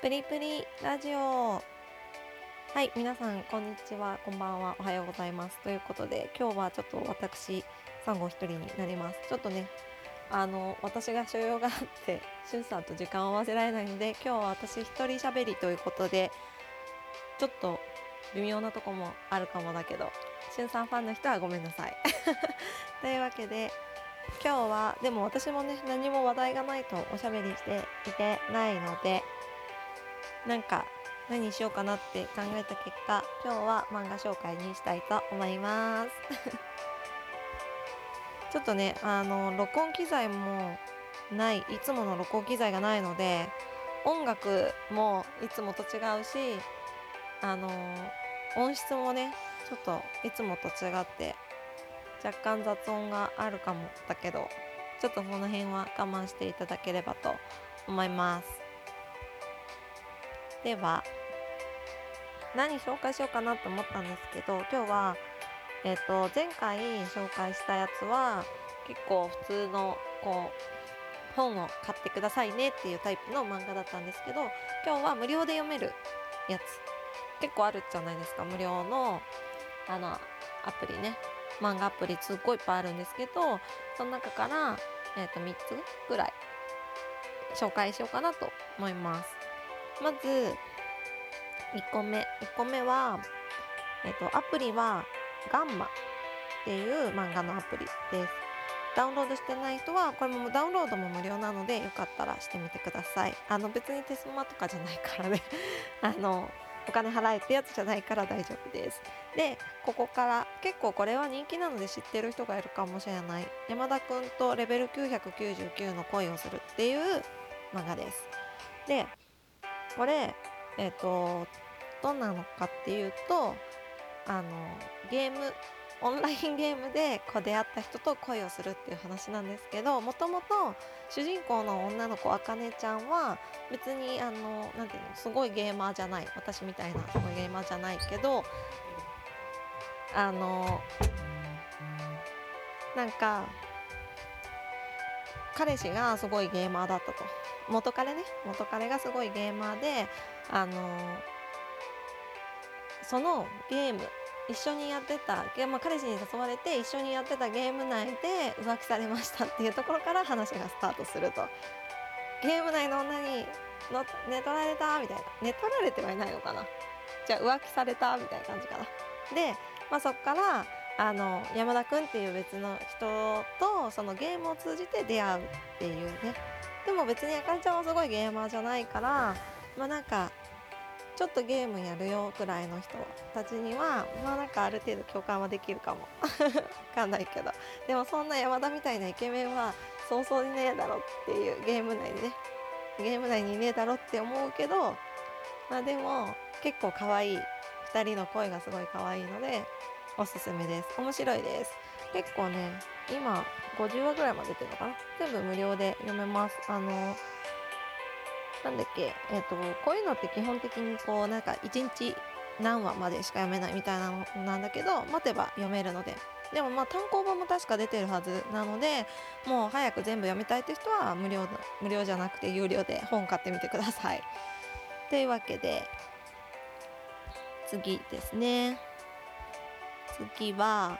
プリプリラジオ。はい皆さんこんにちはこんばんはおはようございます。ということで今日はちょっと私サンゴ一人になります。ちょっとねあの私が所用があってしゅんさんと時間を合わせられないので今日は私一人喋りということでちょっと微妙なとこもあるかもだけどしゅんさんファンの人はごめんなさい。というわけで今日はでも私もね何も話題がないとおしゃべりしていてないのでなんか何にしようかなって考えた結果今日は漫画紹介にしたいと思います。ちょっとねあの録音機材もないいつもの録音機材がないので音楽もいつもと違うしあの音質もねちょっといつもと違って若干雑音があるかもだけどちょっとその辺は我慢していただければと思います。では何紹介しようかなと思ったんですけど今日は、えーと、前回紹介したやつは結構普通のこう本を買ってくださいねっていうタイプの漫画だったんですけど今日は無料で読めるやつ結構あるじゃないですか無料のあのアプリね漫画アプリすっごいいっぱいあるんですけどその中から、えー、と3つぐらい紹介しようかなと思います。まず1個目1個目は、えっと、アプリはガンマっていう漫画のアプリです。ダウンロードしてない人はこれもダウンロードも無料なのでよかったらしてみてください。あの別にテスマとかじゃないからね。あのお金払えってやつじゃないから大丈夫です。でここから結構これは人気なので知ってる人がいるかもしれない。山田くんとレベル999の恋をするっていう漫画です。でこれえっ、ー、とどんなのかっていうとあのゲームオンライン ゲームでこう出会った人と恋をするっていう話なんですけどもともと主人公の女の子あかねちゃんは別にあのなんていうのすごいゲーマーじゃない私みたいなすごいゲーマーじゃないけどあのなんか彼氏がすごいゲーマーだったと。元彼ね元彼がすごいゲーマーであのそのゲーム一緒にやってた、まあ、彼氏に誘われて一緒にやってたゲーム内で浮気されましたっていうところから話がスタートすると。ゲーム内の女にの寝取られたみたいな。寝取られてはいないのかな。じゃあ浮気されたみたいな感じかな。で、まあ、そっからあの山田君っていう別の人とそのゲームを通じて出会うっていうね。でも別にあかりちゃんはすごいゲーマーじゃないからまあなんかちょっとゲームやるよくらいの人たちにはまあなんかある程度共感はできるかも。わかんないけど。でもそんな山田みたいなイケメンは早々にねえだろっていうゲーム内にね。ゲーム内にねえだろって思うけどまあでも結構可愛い2人の声がすごい可愛いのでおすすめです。面白いです。結構ね今50話ぐらいまで出てるのかな？全部無料で読めます。あのなんだっけ？えっ、ー、とこういうのって基本的にこうなんか1日何話までしか読めないみたいなのなんだけど待てば読めるので。でもまあ単行本も確か出てるはずなのでもう早く全部読みたいって人は無料無料じゃなくて有料で本買ってみてください。というわけで次ですね。次は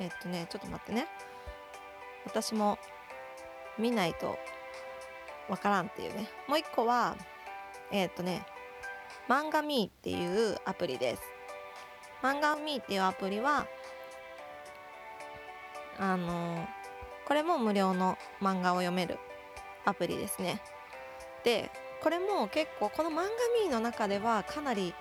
えっとねちょっと待ってね。私も見ないとわからんっていうね。もう一個はえっとね漫画ミーっていうアプリです。漫画ミーっていうアプリはあのこれも無料の漫画を読めるアプリですね。でこれも結構この漫画ミーの中ではかなり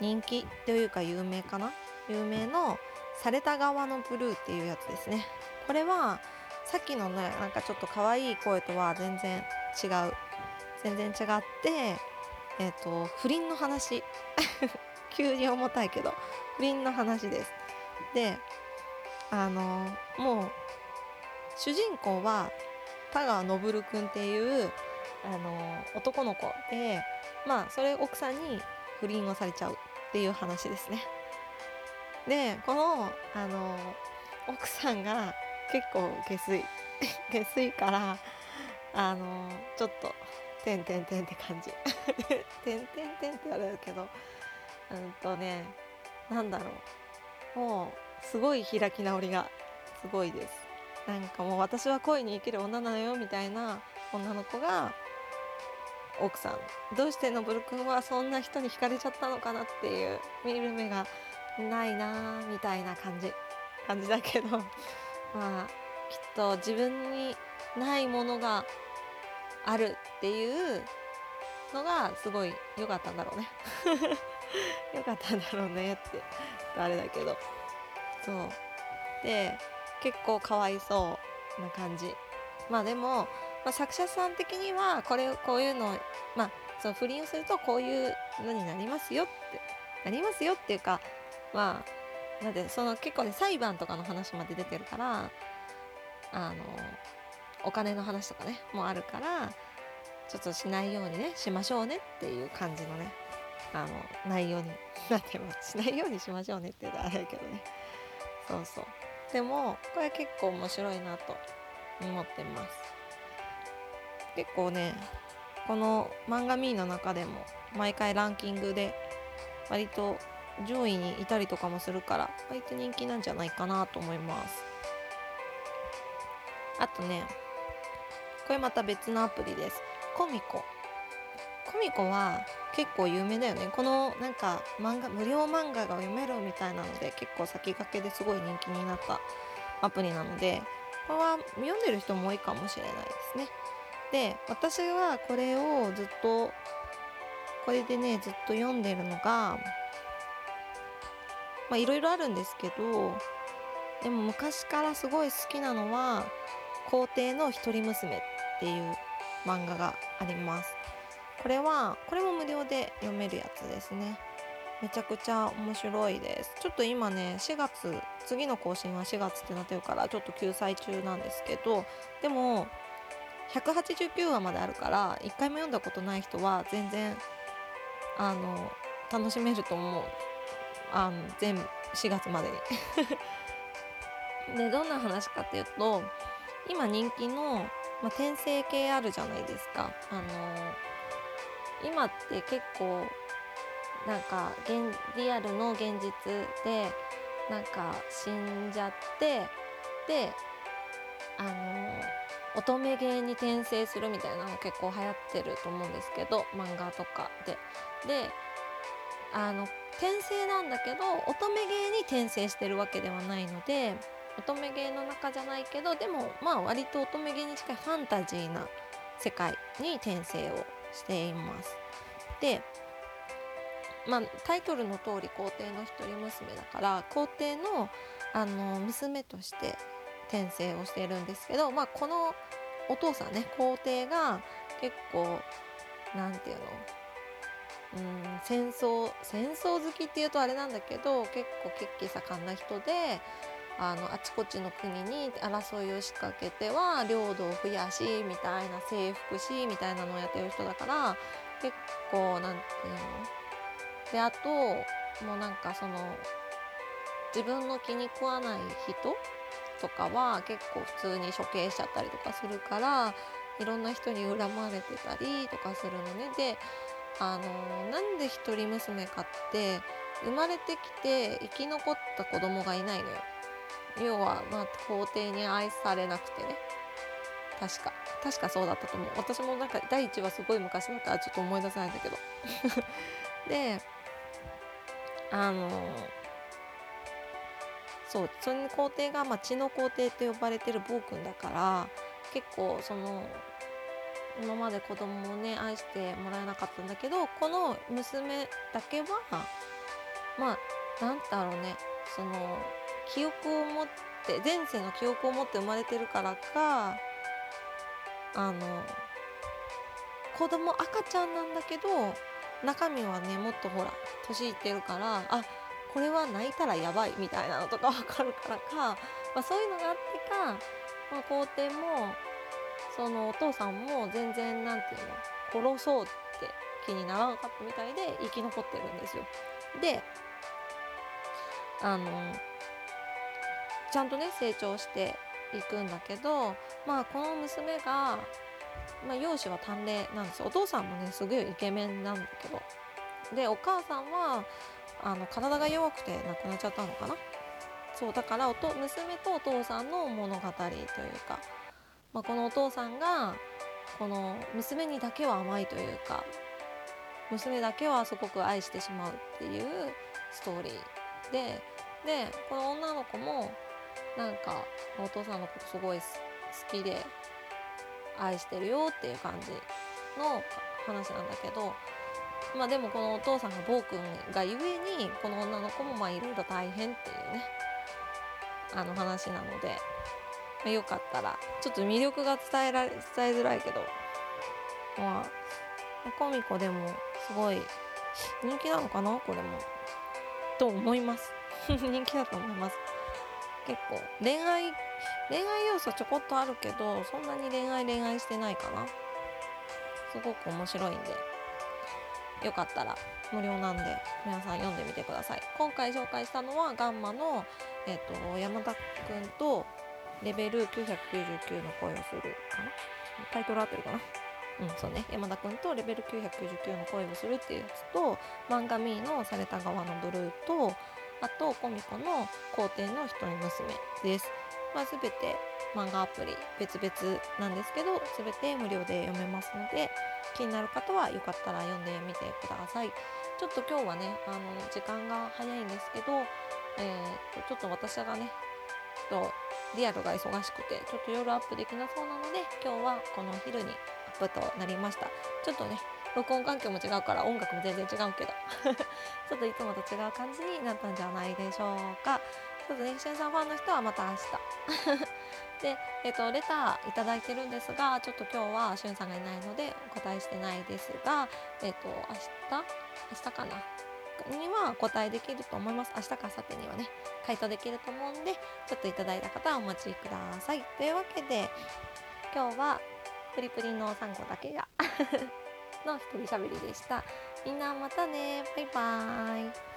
人気というか有名かな？有名の「された側のブルー」っていうやつですね。これはさっきのねなんかちょっと可愛い声とは全然違う。全然違ってえっ、ー、と不倫の話。急に重たいけど不倫の話です。であのもう主人公は田川昇君っていうあの男の子でまあそれ奥さんに不倫をされちゃうっていう話ですね。でこのあの奥さんが結構下水。下水からあのちょっとてんてんてんって感じ。てんてんてんって言われるけどうんとねなんだろう。もうすごい開き直りがすごいです。なんかもう私は恋に生きる女なのよみたいな女の子が奥さん。どうしてのぶるくんはそんな人に惹かれちゃったのかなっていう見る目がないなみたいな感じ。感じだけど。まあきっと自分にないものがあるっていうのがすごい良かったんだろうね。良かったんだろうねってあれだけど。そう。で結構かわいそうな感じ。まあでも、まあ、作者さん的にはこれこういうのまあその不倫をするとこういうのになりますよってなりますよっていうかまあなんでその結構ね裁判とかの話まで出てるからあのお金の話とかねもあるからちょっとしないようにねしましょうねっていう感じのねあの内容になってます。しないようにしましょうねって言うとあれだけどね。そうそう。でもこれ結構面白いなと思ってます。結構ねこの漫画ミーの中でも毎回ランキングで割と上位にいたりとかもするから割と人気なんじゃないかなと思います。あとねこれまた別のアプリです。コミコ。コミコは結構有名だよね。このなんか漫画無料漫画が読めるみたいなので結構先駆けですごい人気になったアプリなのでこれは読んでる人も多いかもしれないですね。で私はこれをずっとこれでねずっと読んでるのがまあいろいろあるんですけどでも昔からすごい好きなのは皇帝の一人娘っていう漫画があります。これはこれも無料で読めるやつですね。めちゃくちゃ面白いです。ちょっと今ね4月次の更新は4月ってなってるからちょっと救済中なんですけどでも189話まであるから1回も読んだことない人は全然あの楽しめると思う。あの全4月までに でどんな話かっていうと今人気の、まあ、転生系あるじゃないですか。あのー、今って結構なんか現リアルの現実でなんか死んじゃってであのー、乙女芸に転生するみたいなの結構流行ってると思うんですけど漫画とかで。であの転生なんだけど乙女芸に転生してるわけではないので乙女芸の中じゃないけどでもまあ割と乙女芸に近いファンタジーな世界に転生をしています。でまあ、タイトルの通り皇帝の一人娘だから皇帝のあの娘として転生をしているんですけど、まあ、このお父さんね皇帝が結構何て言うのうん戦争戦争好きっていうとあれなんだけど結構血気盛んな人であのあちこちの国に争いを仕掛けては領土を増やしみたいな征服しみたいなのをやってる人だから結構なんていうの？であともうなんかその自分の気に食わない人とかは結構普通に処刑しちゃったりとかするからいろんな人に恨まれてたりとかするのね。であのなんで一人娘かって生まれてきて生き残った子供がいないのよ。要はまあ皇帝に愛されなくてね。確か。確かそうだったと思う。私もなんか第1話すごい昔だからちょっと思い出せないんだけど。であのそうその皇帝が、まあ、血の皇帝って呼ばれてる暴君だから結構その今まで子供をね愛してもらえなかったんだけどこの娘だけはまあなんだろうねその記憶を持って前世の記憶を持って生まれてるからかあの子供赤ちゃんなんだけど中身はねもっとほら年いってるからあこれは泣いたらやばいみたいなのとか分かるからか、まあ、そういうのがあってか、まあ、皇帝もそのお父さんも全然何て言うの殺そうって気にならなかったみたいで生き残ってるんですよ。であのちゃんとね成長していくんだけどまあこの娘がまあ、容姿は淡麗なんですよ。お父さんもねすごいイケメンなんだけど。でお母さんはあの体が弱くて亡くなっちゃったのかな。そうだからおと娘とお父さんの物語というか、まあ、このお父さんがこの娘にだけは甘いというか娘だけはすごく愛してしまうっていうストーリーででこの女の子もなんかお父さんのことすごい好きで愛してるよっていう感じの話なんだけどまあでもこのお父さんが暴君がゆえにこの女の子もいろいろ大変っていうねあの話なので、あ、よかったら。ちょっと魅力が伝えられ伝えづらいけど。まあコミコでもすごい人気なのかな？これも。と思います。人気だと思います。結構恋愛恋愛要素ちょこっとあるけどそんなに恋愛恋愛してないかな。すごく面白いんで。よかったら無料なんで皆さん読んでみてください。今回紹介したのはガンマの、えーと、山田くんとレベル999の声をするかな？タイトル合ってるかな？うんそうね山田くんとレベル999の恋をするっていうやつと漫画ミーのされた側のブルーとあとコミコの皇帝の一人娘です。まあ、全て漫画アプリ別々なんですけど全て無料で読めますので気になる方はよかったら読んでみてください。ちょっと今日はねあの時間が早いんですけど、えー、とちょっと私がねとリアルが忙しくてちょっと夜アップできなそうなので今日はこの昼にアップとなりました。ちょっとね録音環境も違うから音楽も全然違うけど ちょっといつもと違う感じになったんじゃないでしょうか。ちょっとねしゅんさんファンの人はまた明日。で、えっ、とレターいただいてるんですがちょっと今日はしゅんさんがいないのでお答えしてないですがえっ、と明日？明日かな？には答えできると思います明日か明後日にはね回答できると思うんでちょっといただいた方はお待ちくださいというわけで今日はプリプリの3個だけが の一人喋りでした。みんなまたね。バイバーイ。